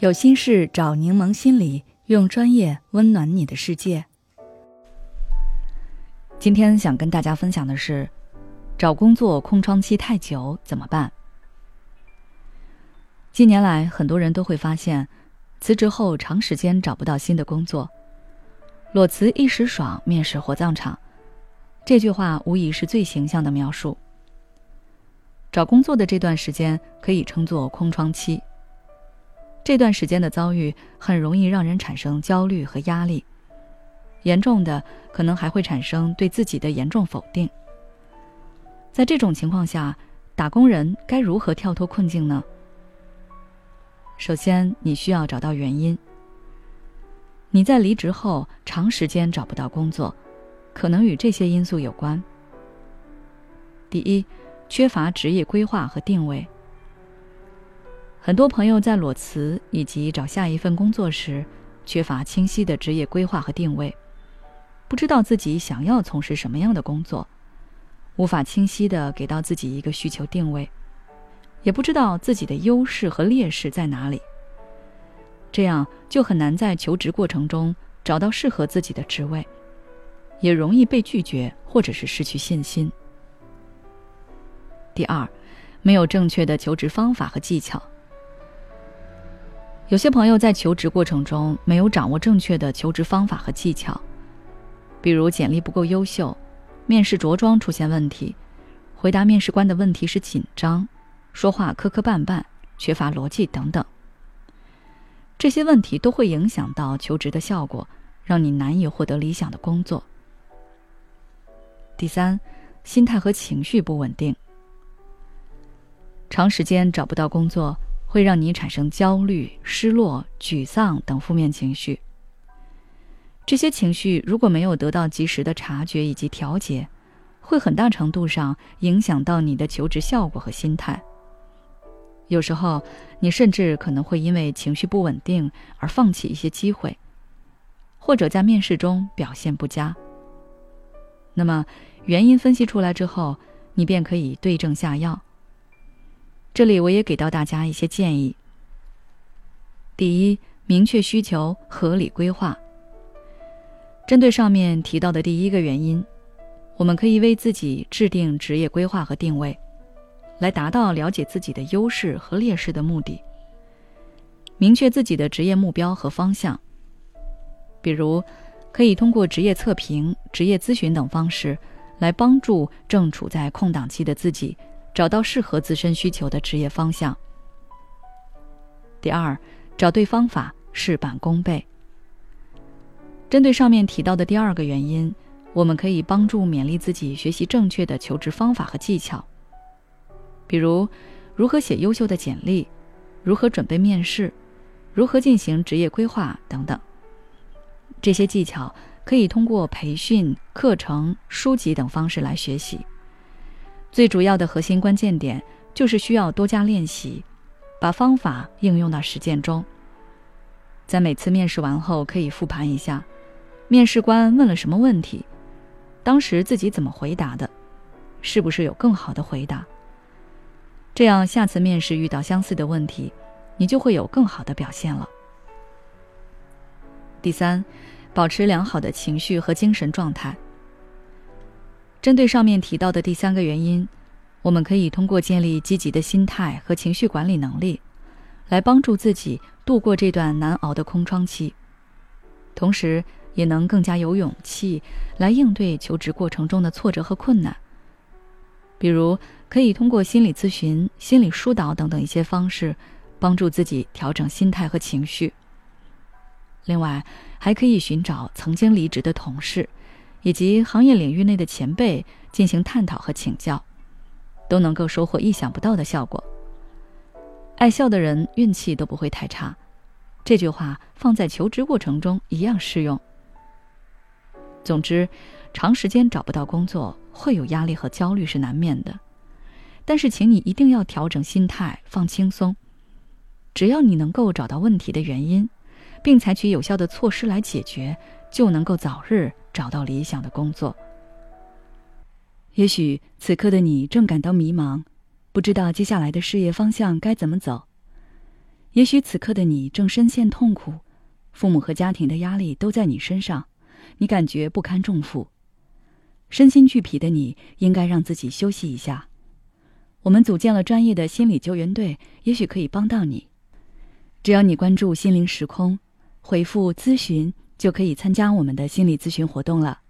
有心事找柠檬心理，用专业温暖你的世界。今天想跟大家分享的是，找工作空窗期太久怎么办？近年来，很多人都会发现，辞职后长时间找不到新的工作，裸辞一时爽，面试火葬场。这句话无疑是最形象的描述。找工作的这段时间可以称作空窗期。这段时间的遭遇很容易让人产生焦虑和压力，严重的可能还会产生对自己的严重否定。在这种情况下，打工人该如何跳脱困境呢？首先，你需要找到原因。你在离职后长时间找不到工作，可能与这些因素有关。第一，缺乏职业规划和定位。很多朋友在裸辞以及找下一份工作时，缺乏清晰的职业规划和定位，不知道自己想要从事什么样的工作，无法清晰的给到自己一个需求定位，也不知道自己的优势和劣势在哪里。这样就很难在求职过程中找到适合自己的职位，也容易被拒绝或者是失去信心。第二，没有正确的求职方法和技巧。有些朋友在求职过程中没有掌握正确的求职方法和技巧，比如简历不够优秀，面试着装出现问题，回答面试官的问题时紧张，说话磕磕绊绊，缺乏逻辑等等。这些问题都会影响到求职的效果，让你难以获得理想的工作。第三，心态和情绪不稳定，长时间找不到工作。会让你产生焦虑、失落、沮丧等负面情绪。这些情绪如果没有得到及时的察觉以及调节，会很大程度上影响到你的求职效果和心态。有时候，你甚至可能会因为情绪不稳定而放弃一些机会，或者在面试中表现不佳。那么，原因分析出来之后，你便可以对症下药。这里我也给到大家一些建议。第一，明确需求，合理规划。针对上面提到的第一个原因，我们可以为自己制定职业规划和定位，来达到了解自己的优势和劣势的目的。明确自己的职业目标和方向，比如可以通过职业测评、职业咨询等方式，来帮助正处在空档期的自己。找到适合自身需求的职业方向。第二，找对方法，事半功倍。针对上面提到的第二个原因，我们可以帮助勉励自己学习正确的求职方法和技巧，比如如何写优秀的简历，如何准备面试，如何进行职业规划等等。这些技巧可以通过培训、课程、书籍等方式来学习。最主要的核心关键点就是需要多加练习，把方法应用到实践中。在每次面试完后，可以复盘一下，面试官问了什么问题，当时自己怎么回答的，是不是有更好的回答？这样下次面试遇到相似的问题，你就会有更好的表现了。第三，保持良好的情绪和精神状态。针对上面提到的第三个原因，我们可以通过建立积极的心态和情绪管理能力，来帮助自己度过这段难熬的空窗期，同时也能更加有勇气来应对求职过程中的挫折和困难。比如，可以通过心理咨询、心理疏导等等一些方式，帮助自己调整心态和情绪。另外，还可以寻找曾经离职的同事。以及行业领域内的前辈进行探讨和请教，都能够收获意想不到的效果。爱笑的人运气都不会太差，这句话放在求职过程中一样适用。总之，长时间找不到工作会有压力和焦虑是难免的，但是请你一定要调整心态，放轻松。只要你能够找到问题的原因，并采取有效的措施来解决，就能够早日。找到理想的工作。也许此刻的你正感到迷茫，不知道接下来的事业方向该怎么走。也许此刻的你正深陷痛苦，父母和家庭的压力都在你身上，你感觉不堪重负，身心俱疲的你应该让自己休息一下。我们组建了专业的心理救援队，也许可以帮到你。只要你关注“心灵时空”，回复“咨询”，就可以参加我们的心理咨询活动了。